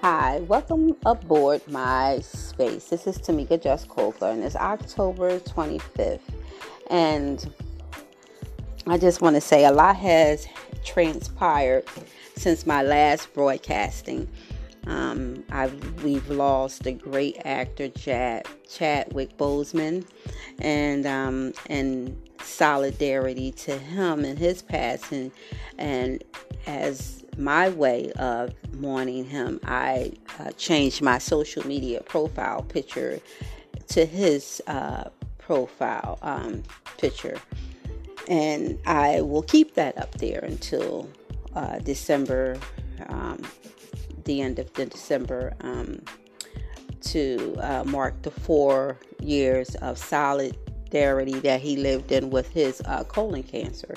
Hi, welcome aboard my space. This is Tamika Just Coker, and it's October 25th. And I just want to say a lot has transpired since my last broadcasting. Um, we've lost a great actor, Chad, Chadwick Boseman, and um, and solidarity to him and his passing, and as my way of mourning him, I uh, changed my social media profile picture to his uh, profile um, picture, and I will keep that up there until uh, December. Um, the end of the December um, to uh, mark the four years of solidarity that he lived in with his uh, colon cancer.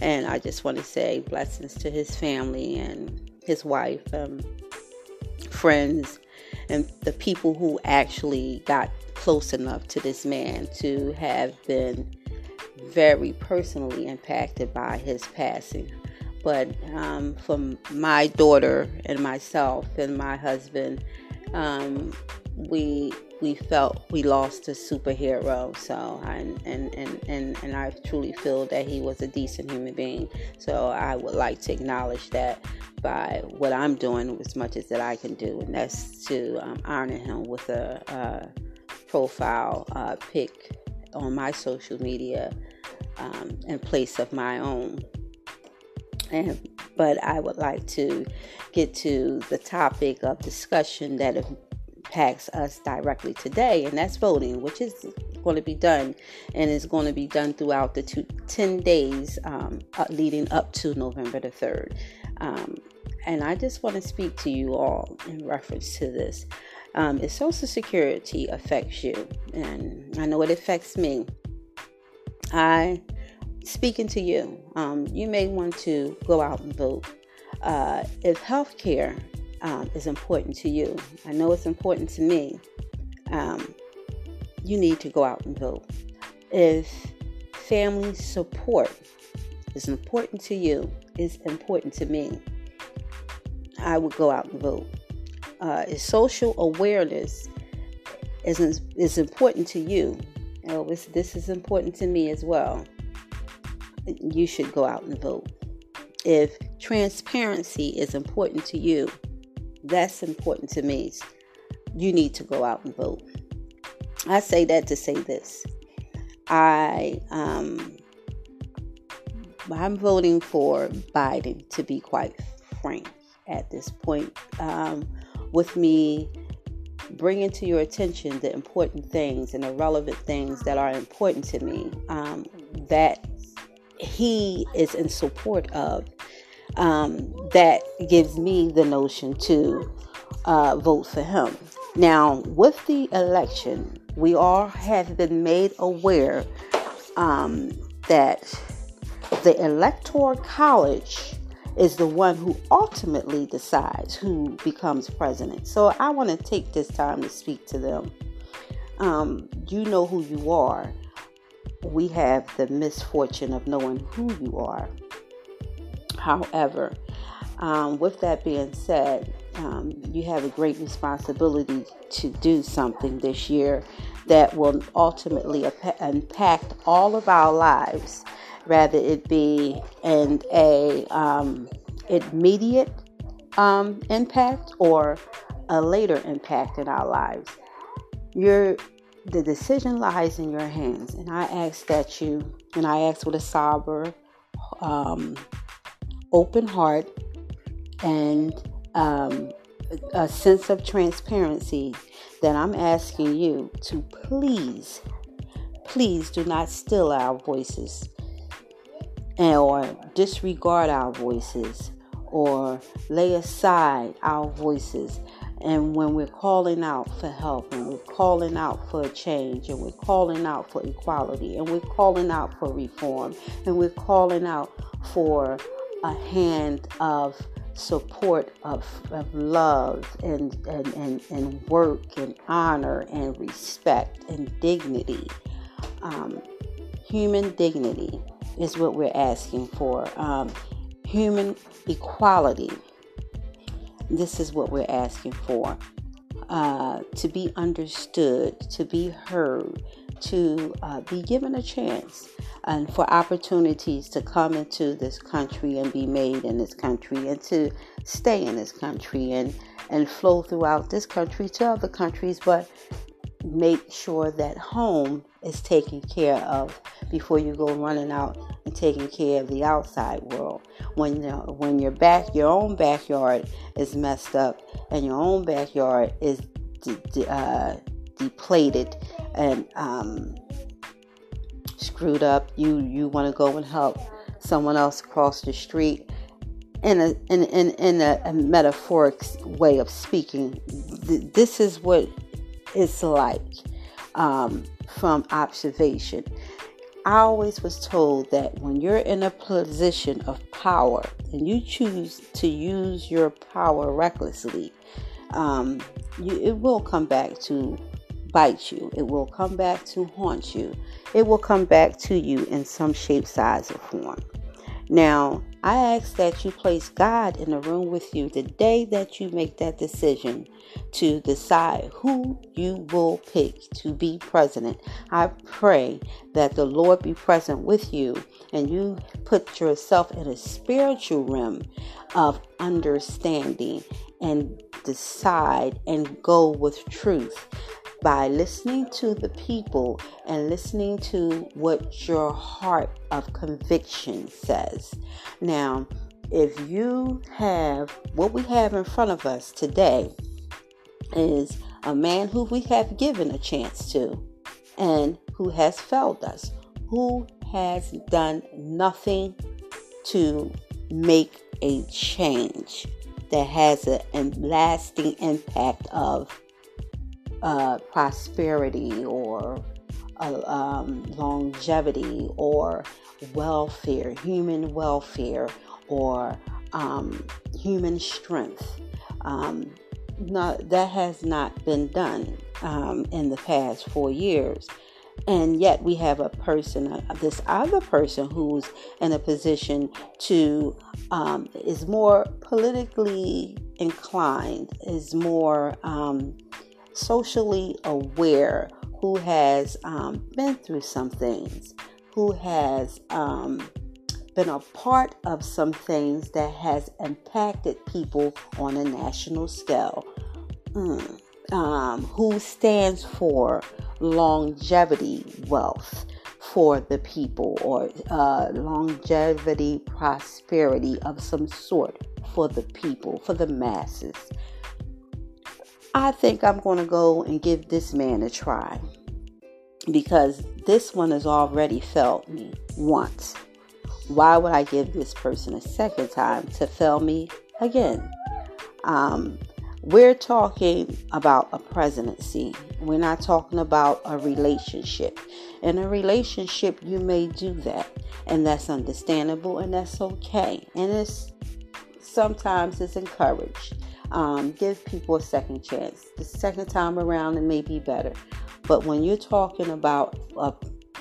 And I just want to say blessings to his family and his wife, friends, and the people who actually got close enough to this man to have been very personally impacted by his passing but um, for my daughter and myself and my husband, um, we we felt we lost a superhero. So and and, and and and I truly feel that he was a decent human being. So I would like to acknowledge that by what I'm doing as much as that I can do, and that's to um, honor him with a, a profile uh, pic on my social media um, in place of my own. And, but I would like to get to the topic of discussion that impacts us directly today, and that's voting, which is going to be done and is going to be done throughout the two, 10 days um, uh, leading up to November the 3rd. Um, and I just want to speak to you all in reference to this. Um, if Social Security affects you, and I know it affects me, I speaking to you, um, you may want to go out and vote. Uh, if healthcare um, is important to you, I know it's important to me, um, you need to go out and vote. If family support is important to you, is important to me, I would go out and vote. Uh, if social awareness is, is important to you, oh, this, this is important to me as well you should go out and vote. If transparency is important to you, that's important to me. You need to go out and vote. I say that to say this. I um, I'm voting for Biden to be quite frank at this point. Um, with me bringing to your attention the important things and the relevant things that are important to me. Um, that he is in support of, um, that gives me the notion to uh, vote for him. Now, with the election, we all have been made aware um, that the Electoral College is the one who ultimately decides who becomes president. So I want to take this time to speak to them. Um, you know who you are we have the misfortune of knowing who you are. However, um, with that being said, um, you have a great responsibility to do something this year that will ultimately impact all of our lives, rather it be in a um, immediate um, impact or a later impact in our lives. You're the decision lies in your hands. And I ask that you, and I ask with a sober, um, open heart and um, a sense of transparency that I'm asking you to please, please do not still our voices or disregard our voices or lay aside our voices. And when we're calling out for help, and we're calling out for change, and we're calling out for equality, and we're calling out for reform, and we're calling out for a hand of support of, of love and, and, and, and work and honor and respect and dignity. Um, human dignity is what we're asking for. Um, human equality this is what we're asking for uh, to be understood, to be heard, to uh, be given a chance, and for opportunities to come into this country and be made in this country and to stay in this country and, and flow throughout this country to other countries, but make sure that home is taken care of before you go running out and taking care of the outside world. When you when your back your own backyard is messed up and your own backyard is de- de- uh, depleted and um, screwed up, you you want to go and help someone else across the street. In a in in, in a, a metaphoric way of speaking, th- this is what it's like um, from observation. I always was told that when you're in a position of power and you choose to use your power recklessly, um, you, it will come back to bite you. It will come back to haunt you. It will come back to you in some shape, size, or form. Now, I ask that you place God in the room with you the day that you make that decision to decide who you will pick to be president. I pray that the Lord be present with you and you put yourself in a spiritual realm of understanding and decide and go with truth by listening to the people and listening to what your heart of conviction says. Now, if you have what we have in front of us today is a man who we have given a chance to and who has failed us, who has done nothing to make a change that has a, lasting impact of uh, prosperity or uh, um, longevity or welfare, human welfare, or um, human strength. Um, not, that has not been done um, in the past four years. And yet we have a person, uh, this other person who's in a position to, um, is more politically inclined, is more um, socially aware, who has um, been through some things, who has um, been a part of some things that has impacted people on a national scale. Mm. Um, who stands for longevity wealth for the people or uh, longevity prosperity of some sort for the people, for the masses. I think I'm going to go and give this man a try because this one has already failed me once. Why would I give this person a second time to fail me again? Um, we're talking about a presidency. We're not talking about a relationship. In a relationship, you may do that, and that's understandable, and that's okay. And it's sometimes it's encouraged. Um, give people a second chance. The second time around, it may be better. But when you're talking about a,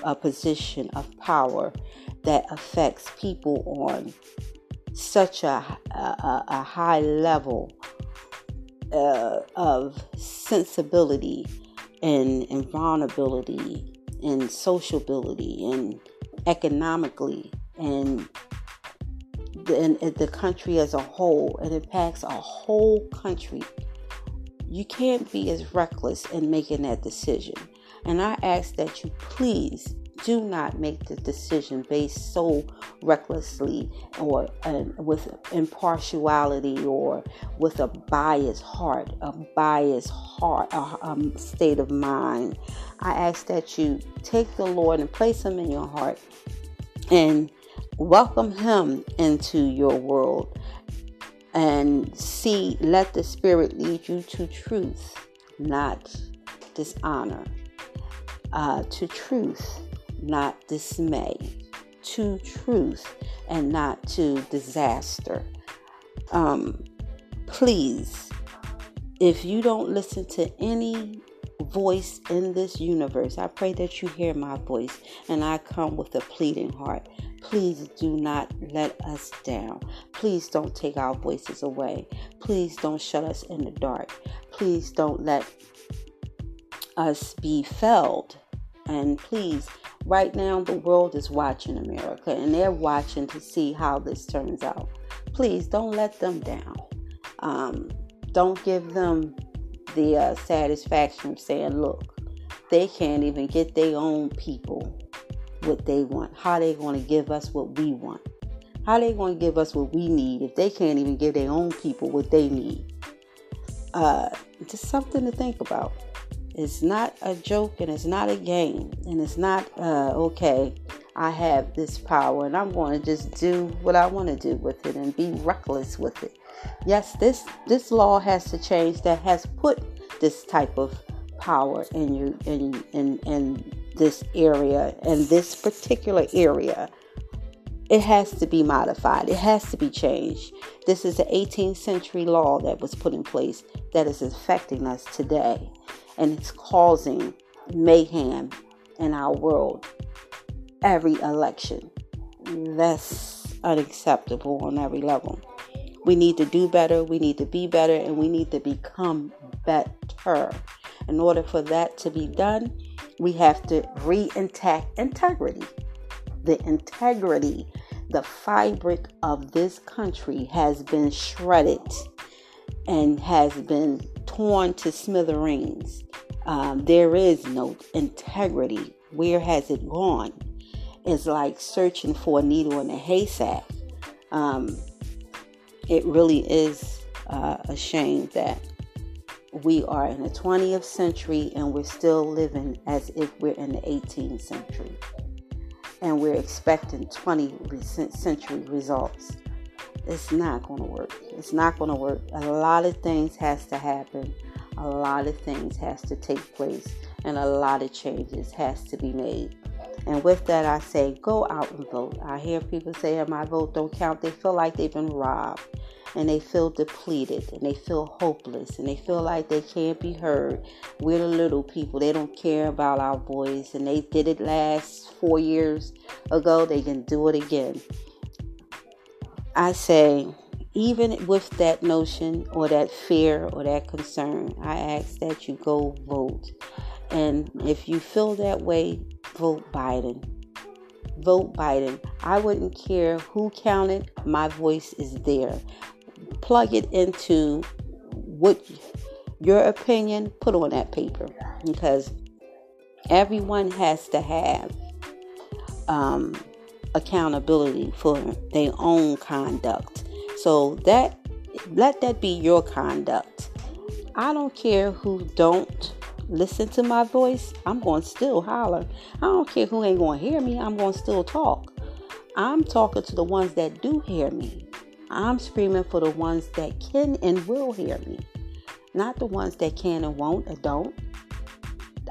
a position of power that affects people on such a, a, a high level uh, of sensibility and, and vulnerability and sociability and economically and the, the country as a whole. It impacts a whole country. You can't be as reckless in making that decision. And I ask that you please do not make the decision based so recklessly or with impartiality or with a biased heart, a biased heart, a um, state of mind. I ask that you take the Lord and place Him in your heart and welcome him into your world and see let the spirit lead you to truth not dishonor uh, to truth not dismay to truth and not to disaster. Um, please if you don't listen to any voice in this universe, I pray that you hear my voice and I come with a pleading heart. Please do not let us down. Please don't take our voices away. Please don't shut us in the dark. Please don't let us be felled. And please, right now, the world is watching America and they're watching to see how this turns out. Please don't let them down. Um, don't give them the uh, satisfaction of saying, look, they can't even get their own people what they want. How they going to give us what we want? How they going to give us what we need if they can't even give their own people what they need? Uh, just something to think about. It's not a joke and it's not a game and it's not uh, okay. I have this power and I'm going to just do what I want to do with it and be reckless with it. Yes, this this law has to change that has put this type of power in you in in in this area and this particular area. It has to be modified. It has to be changed. This is the 18th century law that was put in place that is affecting us today and it's causing mayhem in our world every election that's unacceptable on every level we need to do better we need to be better and we need to become better in order for that to be done, we have to re intact integrity. The integrity, the fabric of this country has been shredded and has been torn to smithereens. Um, there is no integrity. Where has it gone? It's like searching for a needle in a haystack. Um, it really is uh, a shame that we are in the 20th century and we're still living as if we're in the 18th century. And we're expecting 20th century results. It's not going to work. It's not going to work. A lot of things has to happen. A lot of things has to take place and a lot of changes has to be made. And with that, I say, go out and vote. I hear people say, my vote don't count. They feel like they've been robbed and they feel depleted and they feel hopeless and they feel like they can't be heard. We're the little people. They don't care about our voice and they did it last four years ago. They can do it again. I say, even with that notion or that fear or that concern, I ask that you go vote. And if you feel that way, vote Biden. Vote Biden. I wouldn't care who counted, my voice is there plug it into what your opinion put on that paper because everyone has to have um, accountability for their own conduct so that let that be your conduct i don't care who don't listen to my voice i'm going to still holler i don't care who ain't going to hear me i'm going to still talk i'm talking to the ones that do hear me I'm screaming for the ones that can and will hear me, not the ones that can and won't or don't.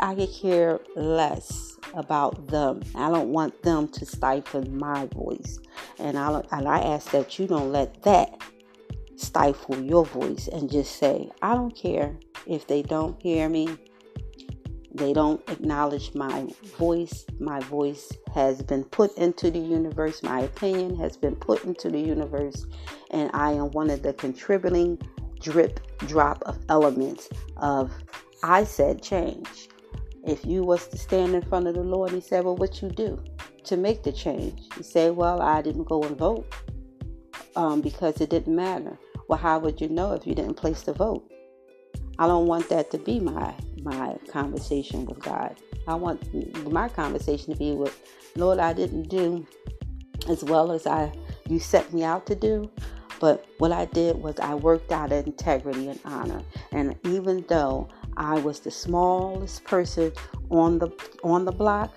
I could care less about them. I don't want them to stifle my voice, and I and I ask that you don't let that stifle your voice and just say, I don't care if they don't hear me. They don't acknowledge my voice. My voice has been put into the universe. My opinion has been put into the universe. And I am one of the contributing drip drop of elements of I said change. If you was to stand in front of the Lord, he said, Well, what you do to make the change? You say, Well, I didn't go and vote um, because it didn't matter. Well, how would you know if you didn't place the vote? I don't want that to be my my conversation with God. I want my conversation to be with Lord, I didn't do as well as I you set me out to do, but what I did was I worked out integrity and honor. And even though I was the smallest person on the on the block,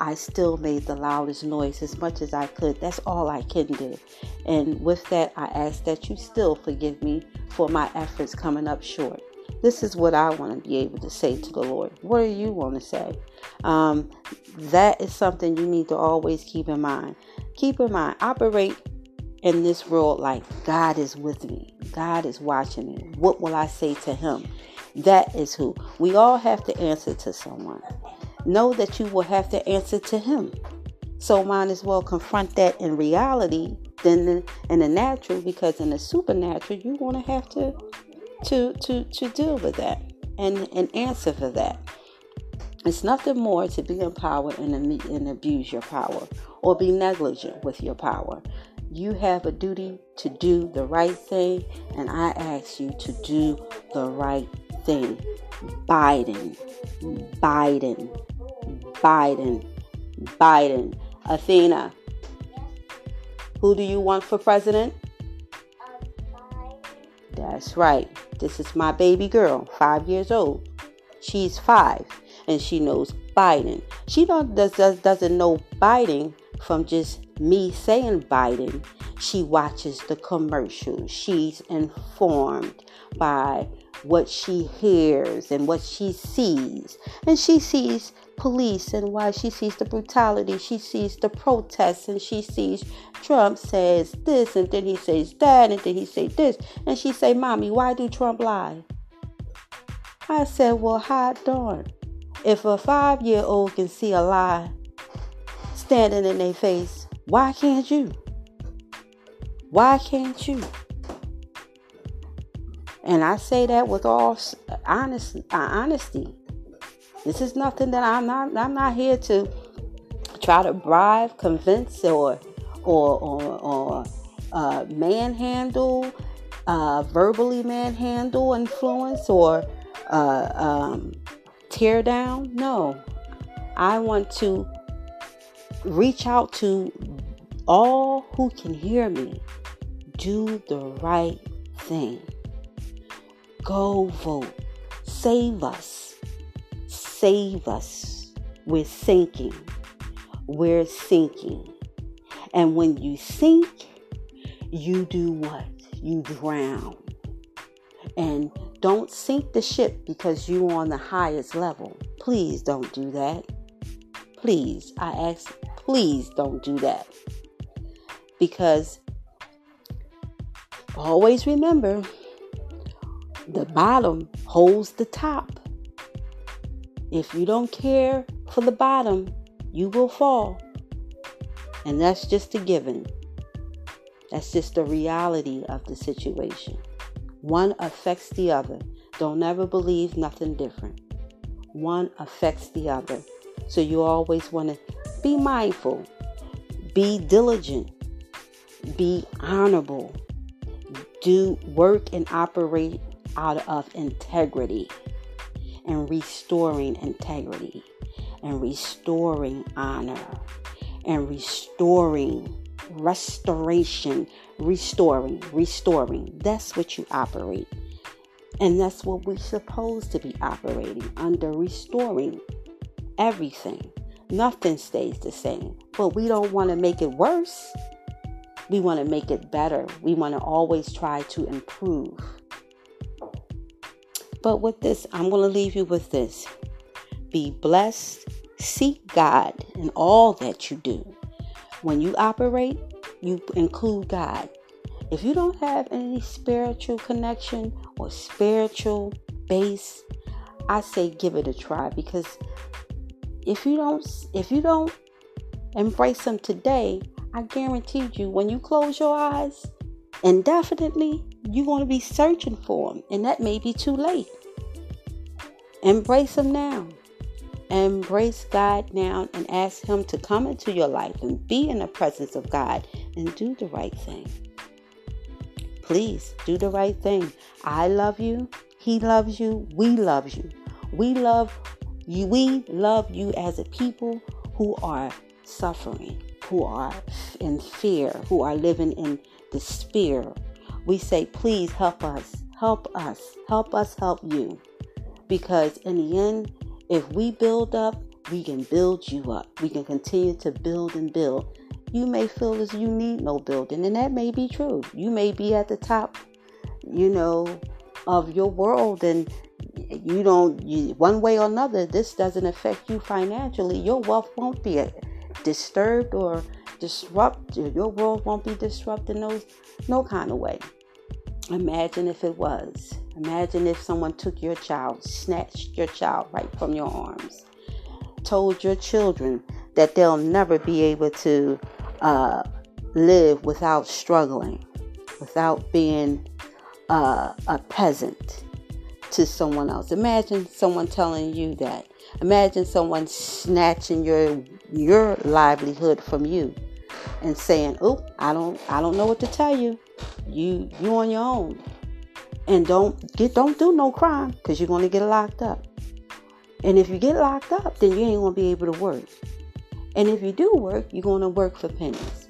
I still made the loudest noise as much as I could. That's all I can do. And with that, I ask that you still forgive me for my efforts coming up short. This is what I want to be able to say to the Lord. What do you want to say? Um, that is something you need to always keep in mind. Keep in mind, operate in this world like God is with me. God is watching me. What will I say to Him? That is who. We all have to answer to someone. Know that you will have to answer to him. So might as well confront that in reality than in the natural because in the supernatural you're going to have to to to to deal with that and and answer for that. It's nothing more to be empowered and, and abuse your power or be negligent with your power. You have a duty to do the right thing, and I ask you to do the right thing. Biden, Biden, Biden, Biden. Athena, who do you want for president? That's right. This is my baby girl, five years old. She's five and she knows Biden. She don't, does, does, doesn't know Biden from just me saying Biden. She watches the commercials. She's informed by what she hears and what she sees. And she sees police and why she sees the brutality. She sees the protests and she sees Trump says this and then he says that and then he say this. And she say, Mommy, why do Trump lie? I said, Well, hot darn. If a five year old can see a lie standing in their face, why can't you? Why can't you? And I say that with all honest, honesty. This is nothing that I'm not. I'm not here to try to bribe, convince, or or or, or uh, manhandle, uh, verbally manhandle, influence, or uh, um, tear down. No, I want to reach out to all who can hear me. Do the right thing. Go vote. Save us. Save us. We're sinking. We're sinking. And when you sink, you do what? You drown. And don't sink the ship because you're on the highest level. Please don't do that. Please, I ask, please don't do that. Because always remember the bottom holds the top. If you don't care for the bottom, you will fall. And that's just a given. That's just the reality of the situation. One affects the other. Don't ever believe nothing different. One affects the other. So you always want to be mindful, be diligent, be honorable, do work and operate out of integrity and restoring integrity and restoring honor and restoring restoration, restoring, restoring. That's what you operate. And that's what we're supposed to be operating under restoring everything. Nothing stays the same. But we don't want to make it worse. We want to make it better. We want to always try to improve. But with this, I'm going to leave you with this be blessed, seek God in all that you do. When you operate, you include God. If you don't have any spiritual connection or spiritual base, I say give it a try because if you don't if you don't embrace them today, I guarantee you when you close your eyes, indefinitely you're going to be searching for them and that may be too late. Embrace them now. Embrace God now and ask Him to come into your life and be in the presence of God and do the right thing. Please do the right thing. I love you. He loves you. We love you. We love you. We love you as a people who are suffering, who are in fear, who are living in despair. We say, please help us. Help us. Help us help you. Because in the end, if we build up, we can build you up. We can continue to build and build. You may feel as you need no building, and that may be true. You may be at the top, you know, of your world, and you don't, you, one way or another, this doesn't affect you financially. Your wealth won't be disturbed or disrupted. Your world won't be disrupted no, no kind of way. Imagine if it was. Imagine if someone took your child, snatched your child right from your arms, told your children that they'll never be able to uh, live without struggling, without being uh, a peasant to someone else. Imagine someone telling you that. Imagine someone snatching your your livelihood from you and saying, "Oh, I don't I don't know what to tell you. You you on your own." And don't get don't do no crime cuz you're going to get locked up. And if you get locked up, then you ain't going to be able to work. And if you do work, you're going to work for pennies.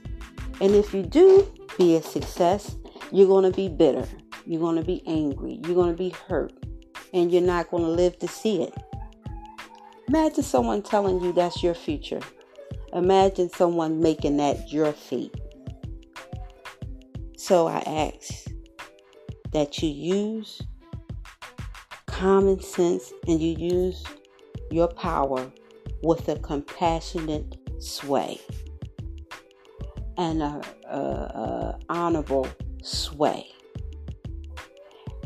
And if you do be a success, you're going to be bitter. You're going to be angry. You're going to be hurt. And you're not going to live to see it. Imagine someone telling you that's your future. Imagine someone making that your fate. So I ask that you use common sense and you use your power with a compassionate sway and a, a, a honorable sway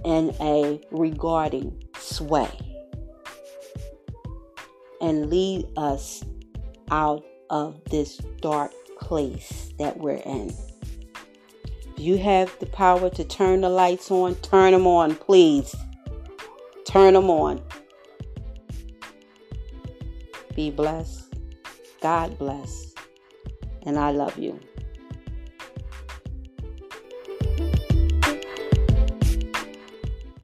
and a regarding sway and lead us out of this dark place that we're in. You have the power to turn the lights on, turn them on, please. Turn them on. Be blessed. God bless. And I love you.